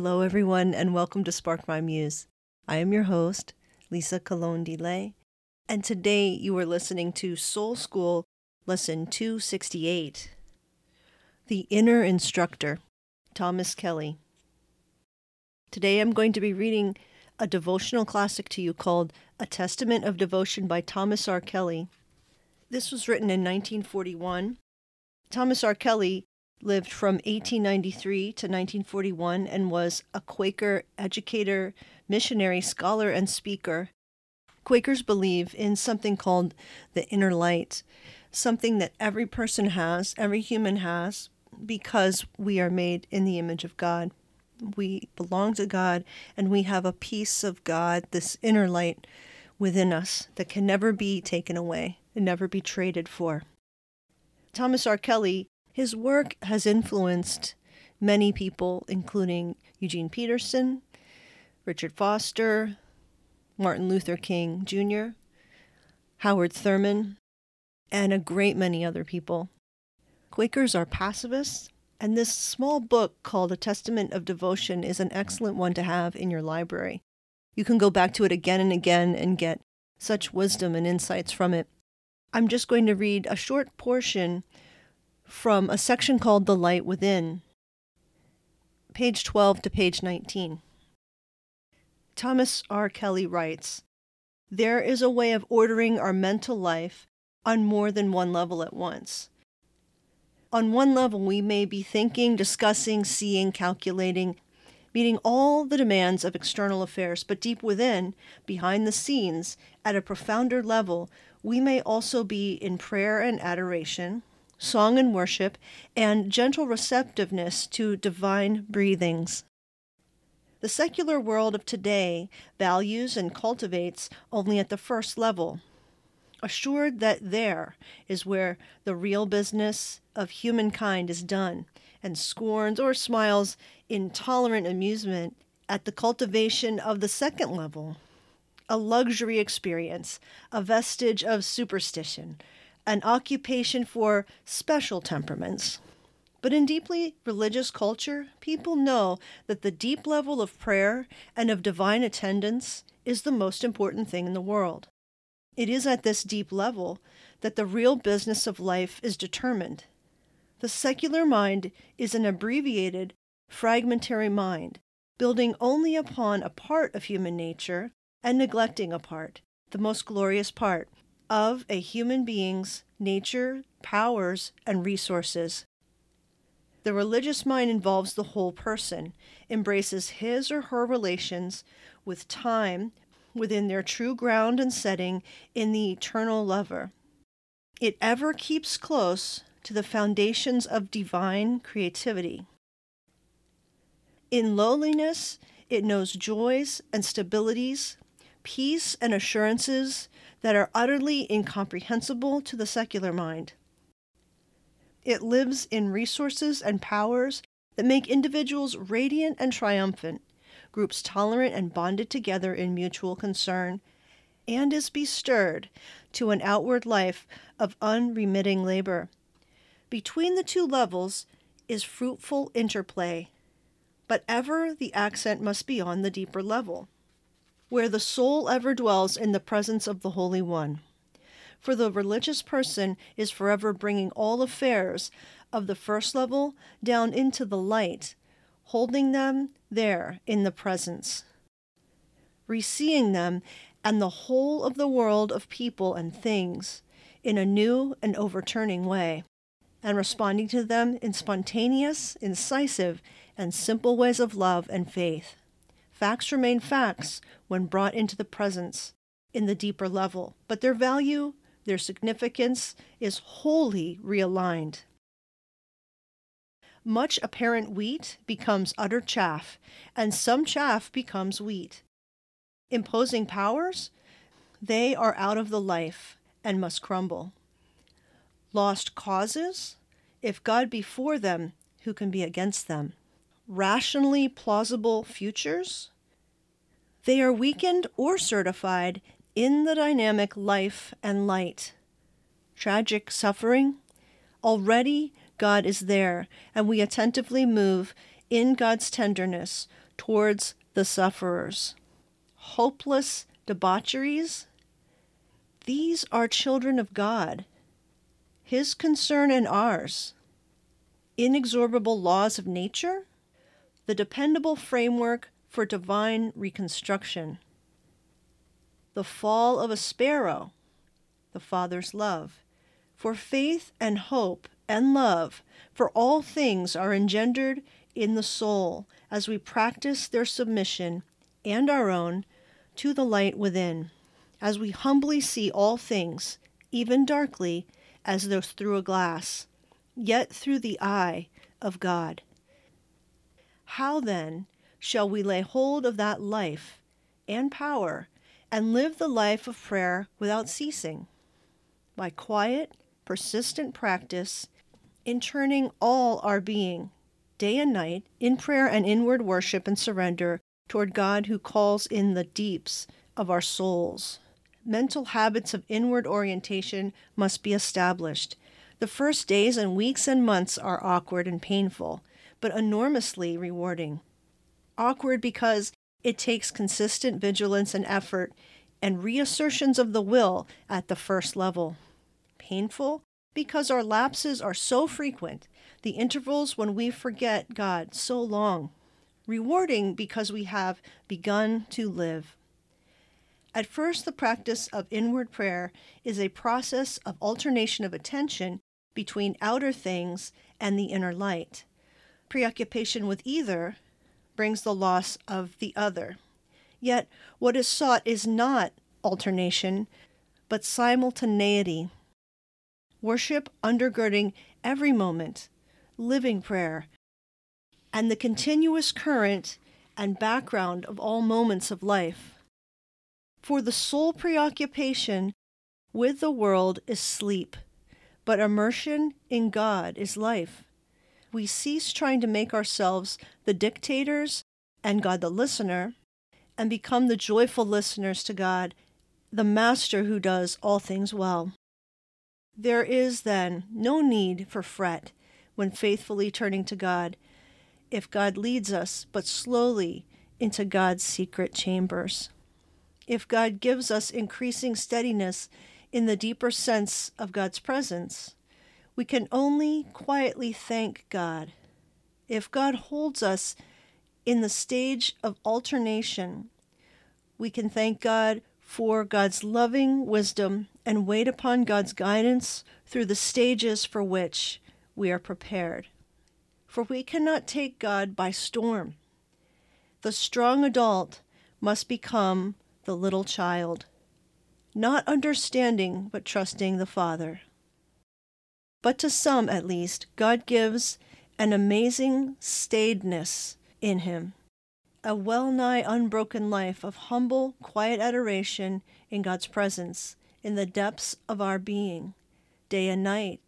Hello, everyone, and welcome to Spark My Muse. I am your host, Lisa Colón DeLay, and today you are listening to Soul School Lesson 268 The Inner Instructor, Thomas Kelly. Today I'm going to be reading a devotional classic to you called A Testament of Devotion by Thomas R. Kelly. This was written in 1941. Thomas R. Kelly lived from 1893 to 1941 and was a Quaker educator, missionary, scholar, and speaker. Quakers believe in something called the inner light, something that every person has, every human has, because we are made in the image of God. We belong to God and we have a piece of God, this inner light within us that can never be taken away and never be traded for. Thomas R. Kelly his work has influenced many people, including Eugene Peterson, Richard Foster, Martin Luther King Jr., Howard Thurman, and a great many other people. Quakers are pacifists, and this small book called A Testament of Devotion is an excellent one to have in your library. You can go back to it again and again and get such wisdom and insights from it. I'm just going to read a short portion from a section called The Light Within, page 12 to page 19. Thomas R. Kelly writes There is a way of ordering our mental life on more than one level at once. On one level, we may be thinking, discussing, seeing, calculating, meeting all the demands of external affairs, but deep within, behind the scenes, at a profounder level, we may also be in prayer and adoration, song and worship, and gentle receptiveness to divine breathings. The secular world of today values and cultivates only at the first level, assured that there is where the real business of humankind is done, and scorns or smiles intolerant amusement at the cultivation of the second level, a luxury experience, a vestige of superstition, an occupation for special temperaments. But in deeply religious culture, people know that the deep level of prayer and of divine attendance is the most important thing in the world. It is at this deep level that the real business of life is determined. The secular mind is an abbreviated, fragmentary mind, building only upon a part of human nature and neglecting a part, the most glorious part, of a human being's nature, powers, and resources. The religious mind involves the whole person, embraces his or her relations with time, within their true ground and setting in the eternal lover. It ever keeps close to the foundations of divine creativity. In lowliness, it knows joys and stabilities, peace and assurances that are utterly incomprehensible to the secular mind. It lives in resources and powers that make individuals radiant and triumphant, groups tolerant and bonded together in mutual concern, and is bestirred to an outward life of unremitting labor. Between the two levels is fruitful interplay, but ever the accent must be on the deeper level, where the soul ever dwells in the presence of the Holy One. For the religious person is forever bringing all affairs of the first level down into the light, holding them there in the presence, reseeing them and the whole of the world of people and things in a new and overturning way, and responding to them in spontaneous, incisive, and simple ways of love and faith. Facts remain facts when brought into the presence in the deeper level, but their value, their significance is wholly realigned. Much apparent wheat becomes utter chaff, and some chaff becomes wheat. Imposing powers, they are out of the life and must crumble. Lost causes, if God be for them, who can be against them? Rationally plausible futures, they are weakened or certified in the dynamic life and light. Tragic suffering, already God is there, and we attentively move in God's tenderness towards the sufferers. Hopeless debaucheries, these are children of God, His concern and ours. Inexorable laws of nature, the dependable framework for divine reconstruction. The fall of a sparrow, the Father's love. For faith and hope and love for all things are engendered in the soul as we practice their submission and our own to the light within, as we humbly see all things, even darkly, as though through a glass, yet through the eye of God. How then shall we lay hold of that life and power and live the life of prayer without ceasing? By quiet, persistent practice in turning all our being, day and night, in prayer and inward worship and surrender toward God who calls in the deeps of our souls. Mental habits of inward orientation must be established. The first days and weeks and months are awkward and painful, but enormously rewarding. Awkward because it takes consistent vigilance and effort and reassertions of the will at the first level. Painful because our lapses are so frequent, the intervals when we forget God so long. Rewarding because we have begun to live. At first, the practice of inward prayer is a process of alternation of attention between outer things and the inner light. Preoccupation with either brings the loss of the other. Yet, what is sought is not alternation, but simultaneity worship undergirding every moment, living prayer, and the continuous current and background of all moments of life. For the sole preoccupation with the world is sleep, but immersion in God is life. We cease trying to make ourselves the dictators and God the listener, and become the joyful listeners to God, the Master who does all things well. There is, then, no need for fret when faithfully turning to God, if God leads us but slowly into God's secret chambers. If God gives us increasing steadiness in the deeper sense of God's presence, we can only quietly thank God. If God holds us in the stage of alternation, we can thank God for God's loving wisdom and wait upon God's guidance through the stages for which we are prepared. For we cannot take God by storm. The strong adult must become the little child, not understanding but trusting the Father. But to some, at least, God gives an amazing staidness in him, a well nigh unbroken life of humble, quiet adoration in God's presence, in the depths of our being, day and night,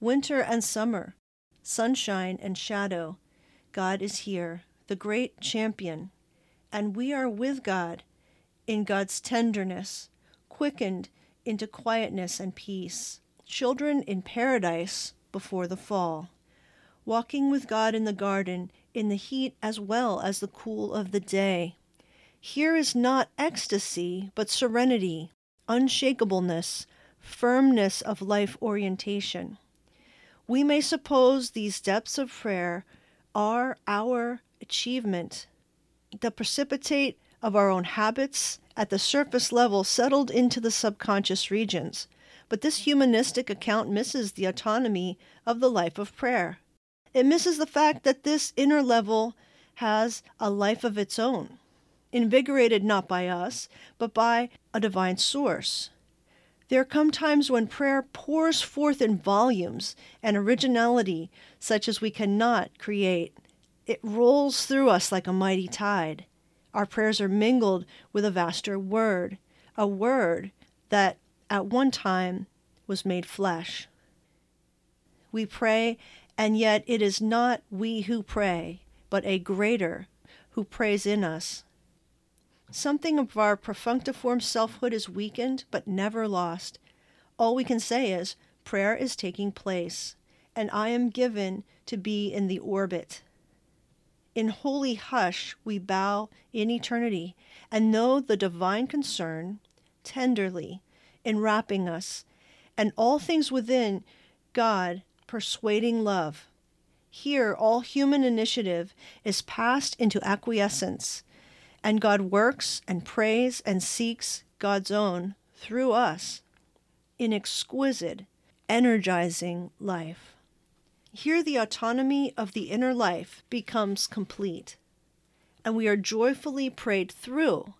winter and summer, sunshine and shadow. God is here, the great champion, and we are with God in God's tenderness, quickened into quietness and peace, children in paradise before the fall, walking with God in the garden in the heat as well as the cool of the day. Here is not ecstasy, but serenity, unshakableness, firmness of life orientation. We may suppose these depths of prayer are our achievement, the precipitate of our own habits at the surface level settled into the subconscious regions. But this humanistic account misses the autonomy of the life of prayer. It misses the fact that this inner level has a life of its own, invigorated not by us, but by a divine source. There come times when prayer pours forth in volumes and originality such as we cannot create. It rolls through us like a mighty tide. Our prayers are mingled with a vaster word, a word that at one time was made flesh. We pray, and yet it is not we who pray, but a greater who prays in us. Something of our perfunctiform selfhood is weakened, but never lost. All we can say is, prayer is taking place, and I am given to be in the orbit. In holy hush, we bow in eternity and know the divine concern tenderly enwrapping us, and all things within God persuading love. Here, all human initiative is passed into acquiescence, and God works and prays and seeks God's own through us in exquisite, energizing life. Here, the autonomy of the inner life becomes complete, and we are joyfully prayed through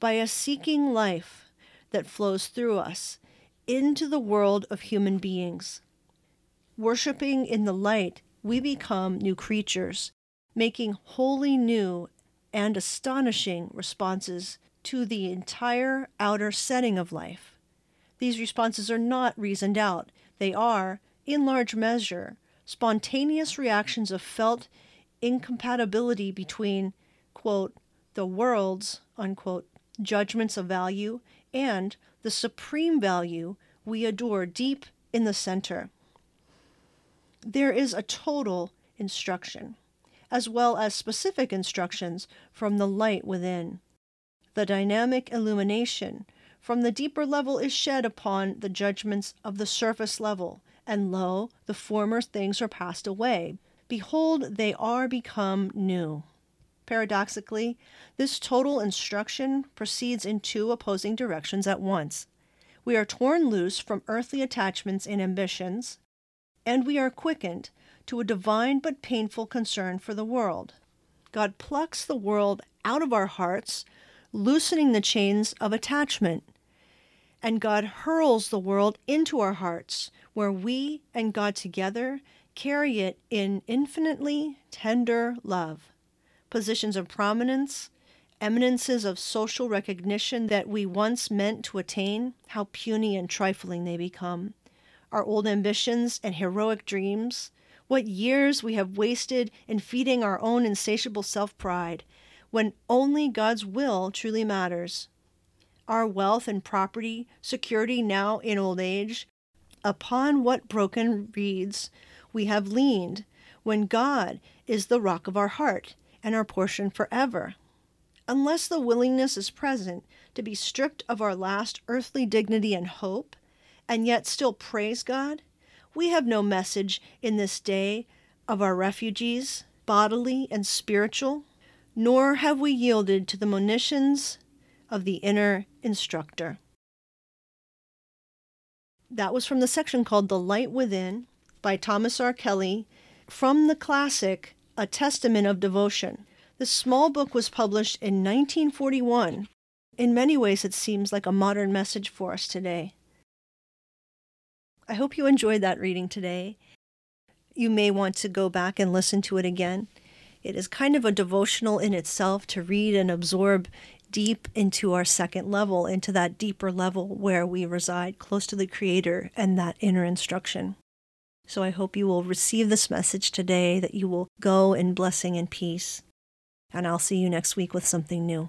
by a seeking life that flows through us into the world of human beings. Worshipping in the light, we become new creatures, making wholly new and astonishing responses to the entire outer setting of life. These responses are not reasoned out, they are, in large measure, spontaneous reactions of felt incompatibility between, quote, the world's, unquote, judgments of value and the supreme value we adore deep in the center. There is a total instruction as well as specific instructions from the light within. The dynamic illumination from the deeper level is shed upon the judgments of the surface level, and lo, the former things are passed away. Behold, they are become new. Paradoxically, this total instruction proceeds in two opposing directions at once. We are torn loose from earthly attachments and ambitions, and we are quickened to a divine but painful concern for the world. God plucks the world out of our hearts, loosening the chains of attachment. And God hurls the world into our hearts, where we and God together carry it in infinitely tender love. Positions of prominence, eminences of social recognition that we once meant to attain, how puny and trifling they become. Our old ambitions and heroic dreams, what years we have wasted in feeding our own insatiable self pride, when only God's will truly matters. Our wealth and property, security now in old age, upon what broken reeds we have leaned, when God is the rock of our heart and our portion forever. Unless the willingness is present to be stripped of our last earthly dignity and hope, and yet still praise God, we have no message in this day of our refugees, bodily and spiritual, nor have we yielded to the monitions of the inner instructor. That was from the section called The Light Within by Thomas R. Kelly from the classic A Testament of Devotion. This small book was published in 1941 in many ways, it seems like a modern message for us today. I hope you enjoyed that reading today. You may want to go back and listen to it again. It is kind of a devotional in itself to read and absorb deep into our second level, into that deeper level where we reside close to the Creator and that inner instruction. So I hope you will receive this message today, that you will go in blessing and peace. And I'll see you next week with something new.